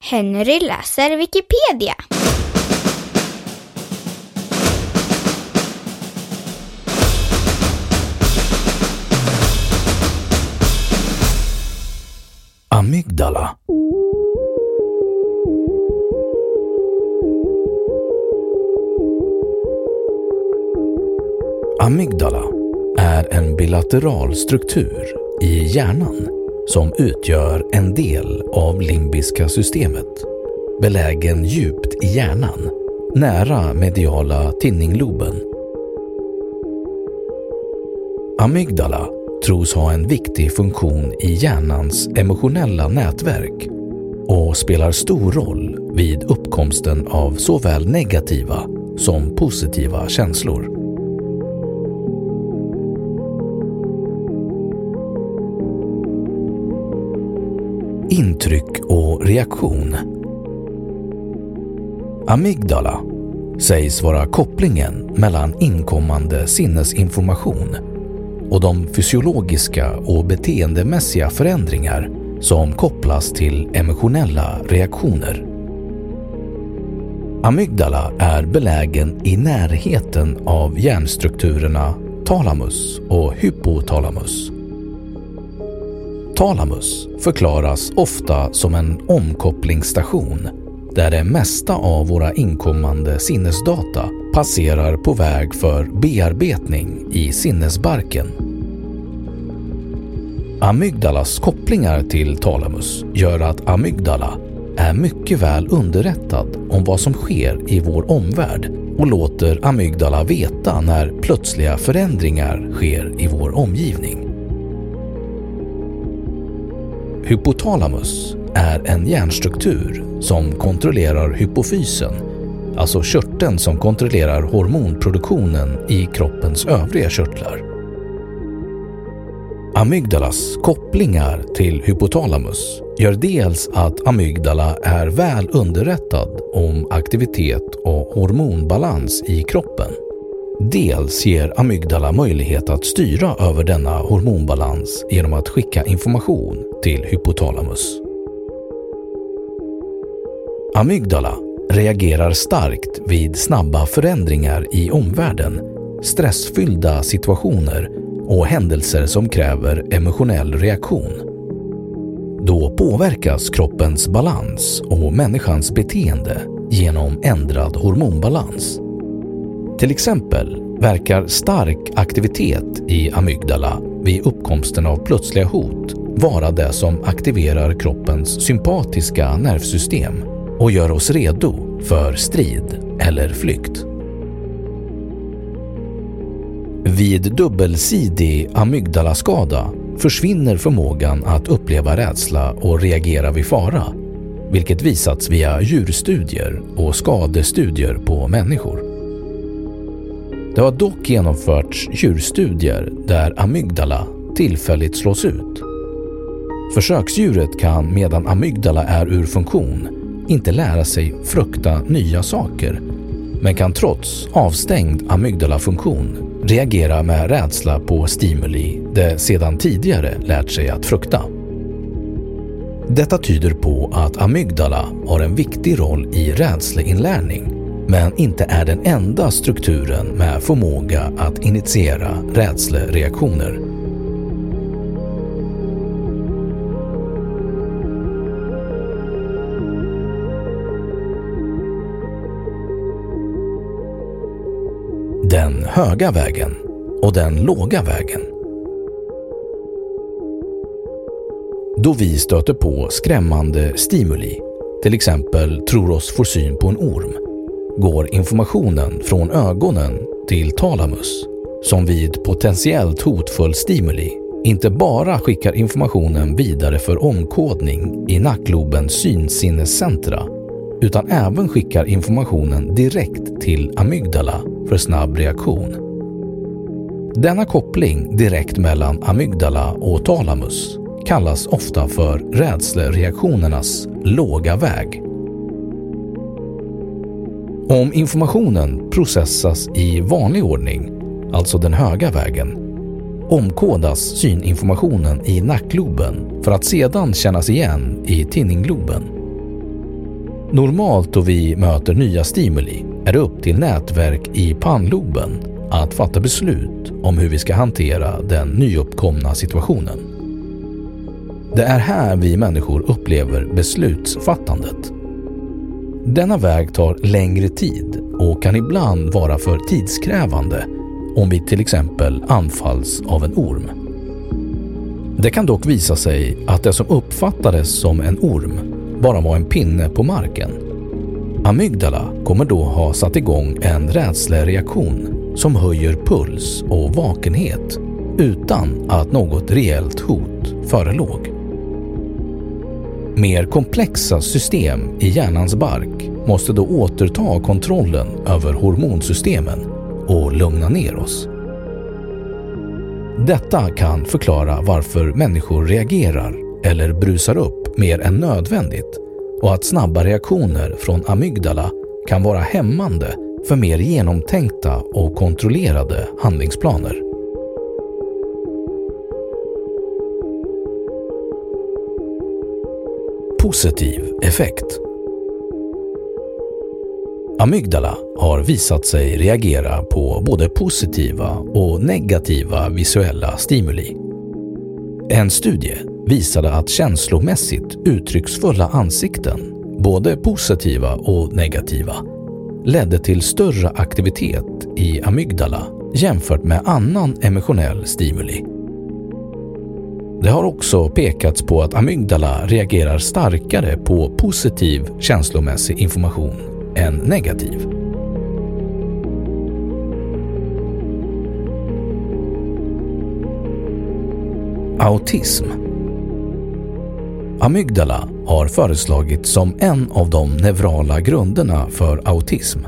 Henry läser Wikipedia. Amygdala. Amygdala är en bilateral struktur i hjärnan som utgör en del av limbiska systemet, belägen djupt i hjärnan, nära mediala tinningloben. Amygdala tros ha en viktig funktion i hjärnans emotionella nätverk och spelar stor roll vid uppkomsten av såväl negativa som positiva känslor. Intryck och reaktion Amygdala sägs vara kopplingen mellan inkommande sinnesinformation och de fysiologiska och beteendemässiga förändringar som kopplas till emotionella reaktioner. Amygdala är belägen i närheten av hjärnstrukturerna talamus och hypotalamus hypotalamus förklaras ofta som en omkopplingsstation där det mesta av våra inkommande sinnesdata passerar på väg för bearbetning i sinnesbarken. Amygdalas kopplingar till talamus gör att amygdala är mycket väl underrättad om vad som sker i vår omvärld och låter amygdala veta när plötsliga förändringar sker i vår omgivning. Hypotalamus är en hjärnstruktur som kontrollerar hypofysen, alltså körteln som kontrollerar hormonproduktionen i kroppens övriga körtlar. Amygdalas kopplingar till hypotalamus gör dels att amygdala är väl underrättad om aktivitet och hormonbalans i kroppen. Dels ger amygdala möjlighet att styra över denna hormonbalans genom att skicka information till hypotalamus. Amygdala reagerar starkt vid snabba förändringar i omvärlden, stressfyllda situationer och händelser som kräver emotionell reaktion. Då påverkas kroppens balans och människans beteende genom ändrad hormonbalans. Till exempel verkar stark aktivitet i amygdala vid uppkomsten av plötsliga hot vara det som aktiverar kroppens sympatiska nervsystem och gör oss redo för strid eller flykt. Vid dubbelsidig amygdalaskada försvinner förmågan att uppleva rädsla och reagera vid fara, vilket visats via djurstudier och skadestudier på människor. Det har dock genomförts djurstudier där amygdala tillfälligt slås ut. Försöksdjuret kan medan amygdala är ur funktion inte lära sig frukta nya saker men kan trots avstängd amygdala-funktion reagera med rädsla på stimuli det sedan tidigare lärt sig att frukta. Detta tyder på att amygdala har en viktig roll i rädsleinlärning men inte är den enda strukturen med förmåga att initiera rädslereaktioner. Den höga vägen och den låga vägen. Då vi stöter på skrämmande stimuli, till exempel tror oss få syn på en orm, går informationen från ögonen till talamus som vid potentiellt hotfull stimuli inte bara skickar informationen vidare för omkodning i nacklobens synsinnescentra utan även skickar informationen direkt till amygdala för snabb reaktion. Denna koppling direkt mellan amygdala och talamus kallas ofta för rädslereaktionernas låga väg. Om informationen processas i vanlig ordning, alltså den höga vägen, omkodas syninformationen i nackloben för att sedan kännas igen i tinningloben. Normalt då vi möter nya stimuli är det upp till nätverk i pannloben att fatta beslut om hur vi ska hantera den nyuppkomna situationen. Det är här vi människor upplever beslutsfattandet. Denna väg tar längre tid och kan ibland vara för tidskrävande om vi till exempel anfalls av en orm. Det kan dock visa sig att det som uppfattades som en orm bara var en pinne på marken. Amygdala kommer då ha satt igång en rädslereaktion som höjer puls och vakenhet utan att något reellt hot förelåg. Mer komplexa system i hjärnans bark måste då återta kontrollen över hormonsystemen och lugna ner oss. Detta kan förklara varför människor reagerar eller brusar upp mer än nödvändigt och att snabba reaktioner från amygdala kan vara hämmande för mer genomtänkta och kontrollerade handlingsplaner. Positiv effekt Amygdala har visat sig reagera på både positiva och negativa visuella stimuli. En studie visade att känslomässigt uttrycksfulla ansikten, både positiva och negativa, ledde till större aktivitet i amygdala jämfört med annan emotionell stimuli. Det har också pekats på att amygdala reagerar starkare på positiv känslomässig information än negativ. Autism Amygdala har föreslagits som en av de neurala grunderna för autism.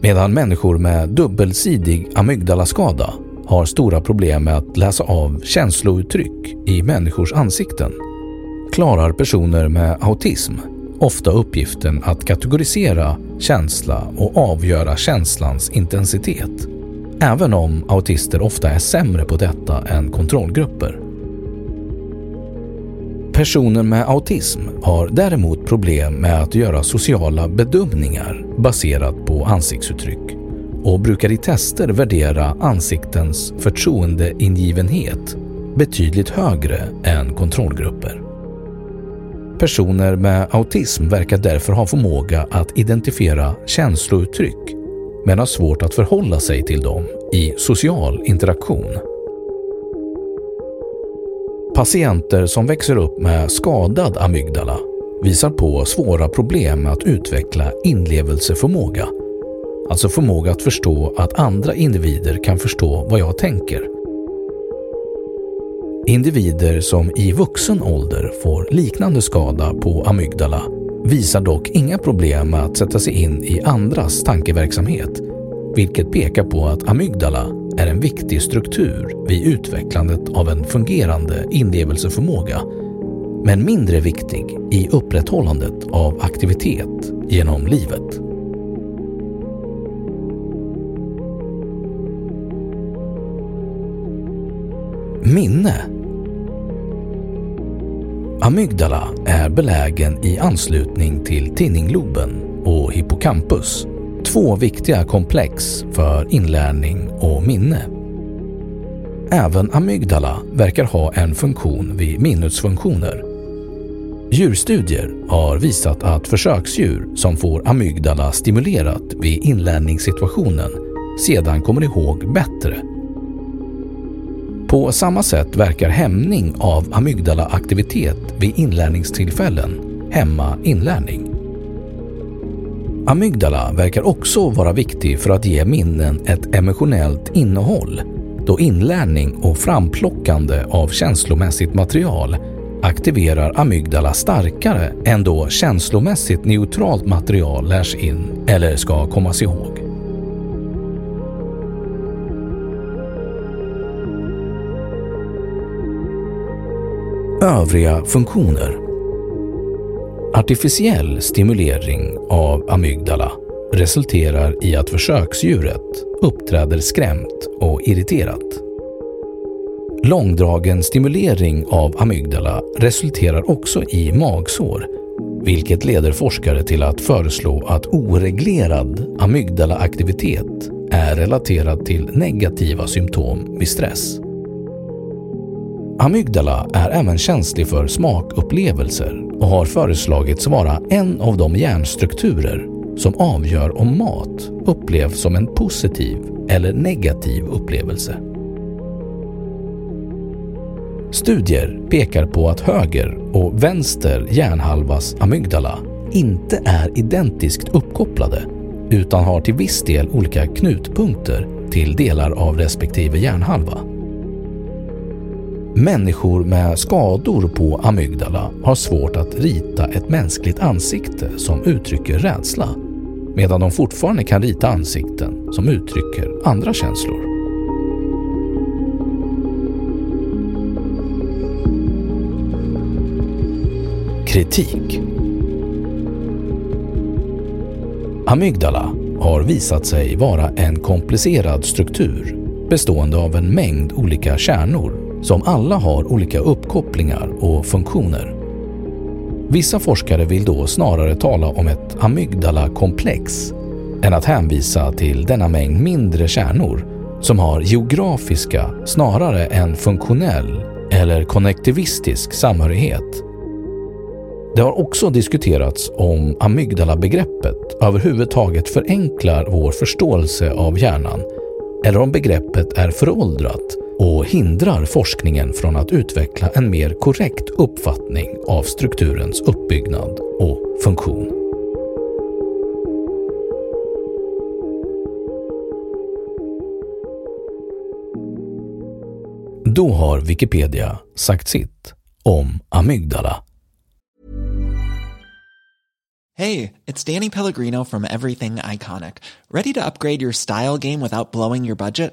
Medan människor med dubbelsidig amygdalaskada har stora problem med att läsa av känslouttryck i människors ansikten klarar personer med autism ofta uppgiften att kategorisera känsla och avgöra känslans intensitet. Även om autister ofta är sämre på detta än kontrollgrupper. Personer med autism har däremot problem med att göra sociala bedömningar baserat på ansiktsuttryck och brukar i tester värdera ansiktens förtroendeingivenhet betydligt högre än kontrollgrupper. Personer med autism verkar därför ha förmåga att identifiera känslouttryck men har svårt att förhålla sig till dem i social interaktion. Patienter som växer upp med skadad amygdala visar på svåra problem med att utveckla inlevelseförmåga, alltså förmåga att förstå att andra individer kan förstå vad jag tänker. Individer som i vuxen ålder får liknande skada på amygdala visar dock inga problem med att sätta sig in i andras tankeverksamhet, vilket pekar på att amygdala är en viktig struktur vid utvecklandet av en fungerande inlevelseförmåga men mindre viktig i upprätthållandet av aktivitet genom livet. Minne Amygdala är belägen i anslutning till tinningloben och hippocampus, två viktiga komplex för inlärning och minne. Även amygdala verkar ha en funktion vid minnesfunktioner. Djurstudier har visat att försöksdjur som får amygdala stimulerat vid inlärningssituationen sedan kommer ihåg bättre på samma sätt verkar hämning av amygdala-aktivitet vid inlärningstillfällen hämma inlärning. Amygdala verkar också vara viktig för att ge minnen ett emotionellt innehåll då inlärning och framplockande av känslomässigt material aktiverar amygdala starkare än då känslomässigt neutralt material lärs in eller ska kommas ihåg. Övriga funktioner Artificiell stimulering av amygdala resulterar i att försöksdjuret uppträder skrämt och irriterat. Långdragen stimulering av amygdala resulterar också i magsår, vilket leder forskare till att föreslå att oreglerad amygdalaaktivitet är relaterad till negativa symptom vid stress. Amygdala är även känslig för smakupplevelser och har föreslagits vara en av de hjärnstrukturer som avgör om mat upplevs som en positiv eller negativ upplevelse. Studier pekar på att höger och vänster hjärnhalvas amygdala inte är identiskt uppkopplade utan har till viss del olika knutpunkter till delar av respektive hjärnhalva. Människor med skador på amygdala har svårt att rita ett mänskligt ansikte som uttrycker rädsla, medan de fortfarande kan rita ansikten som uttrycker andra känslor. Kritik Amygdala har visat sig vara en komplicerad struktur bestående av en mängd olika kärnor som alla har olika uppkopplingar och funktioner. Vissa forskare vill då snarare tala om ett amygdala-komplex än att hänvisa till denna mängd mindre kärnor som har geografiska snarare än funktionell eller konnektivistisk samhörighet. Det har också diskuterats om amygdala-begreppet överhuvudtaget förenklar vår förståelse av hjärnan eller om begreppet är föråldrat och hindrar forskningen från att utveckla en mer korrekt uppfattning av strukturens uppbyggnad och funktion. Då har Wikipedia sagt sitt om amygdala. Hey, it's Danny Pellegrino from Everything Iconic. Ready to upgrade your style game without blowing your budget?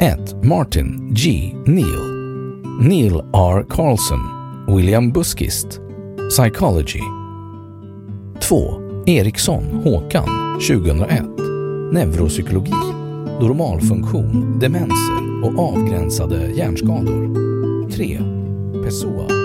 1. Martin G. Neal Neil R. Carlson William Buskist Psychology 2. Eriksson Håkan 2001 Neuropsykologi Normalfunktion, demenser och avgränsade hjärnskador 3. Pessoa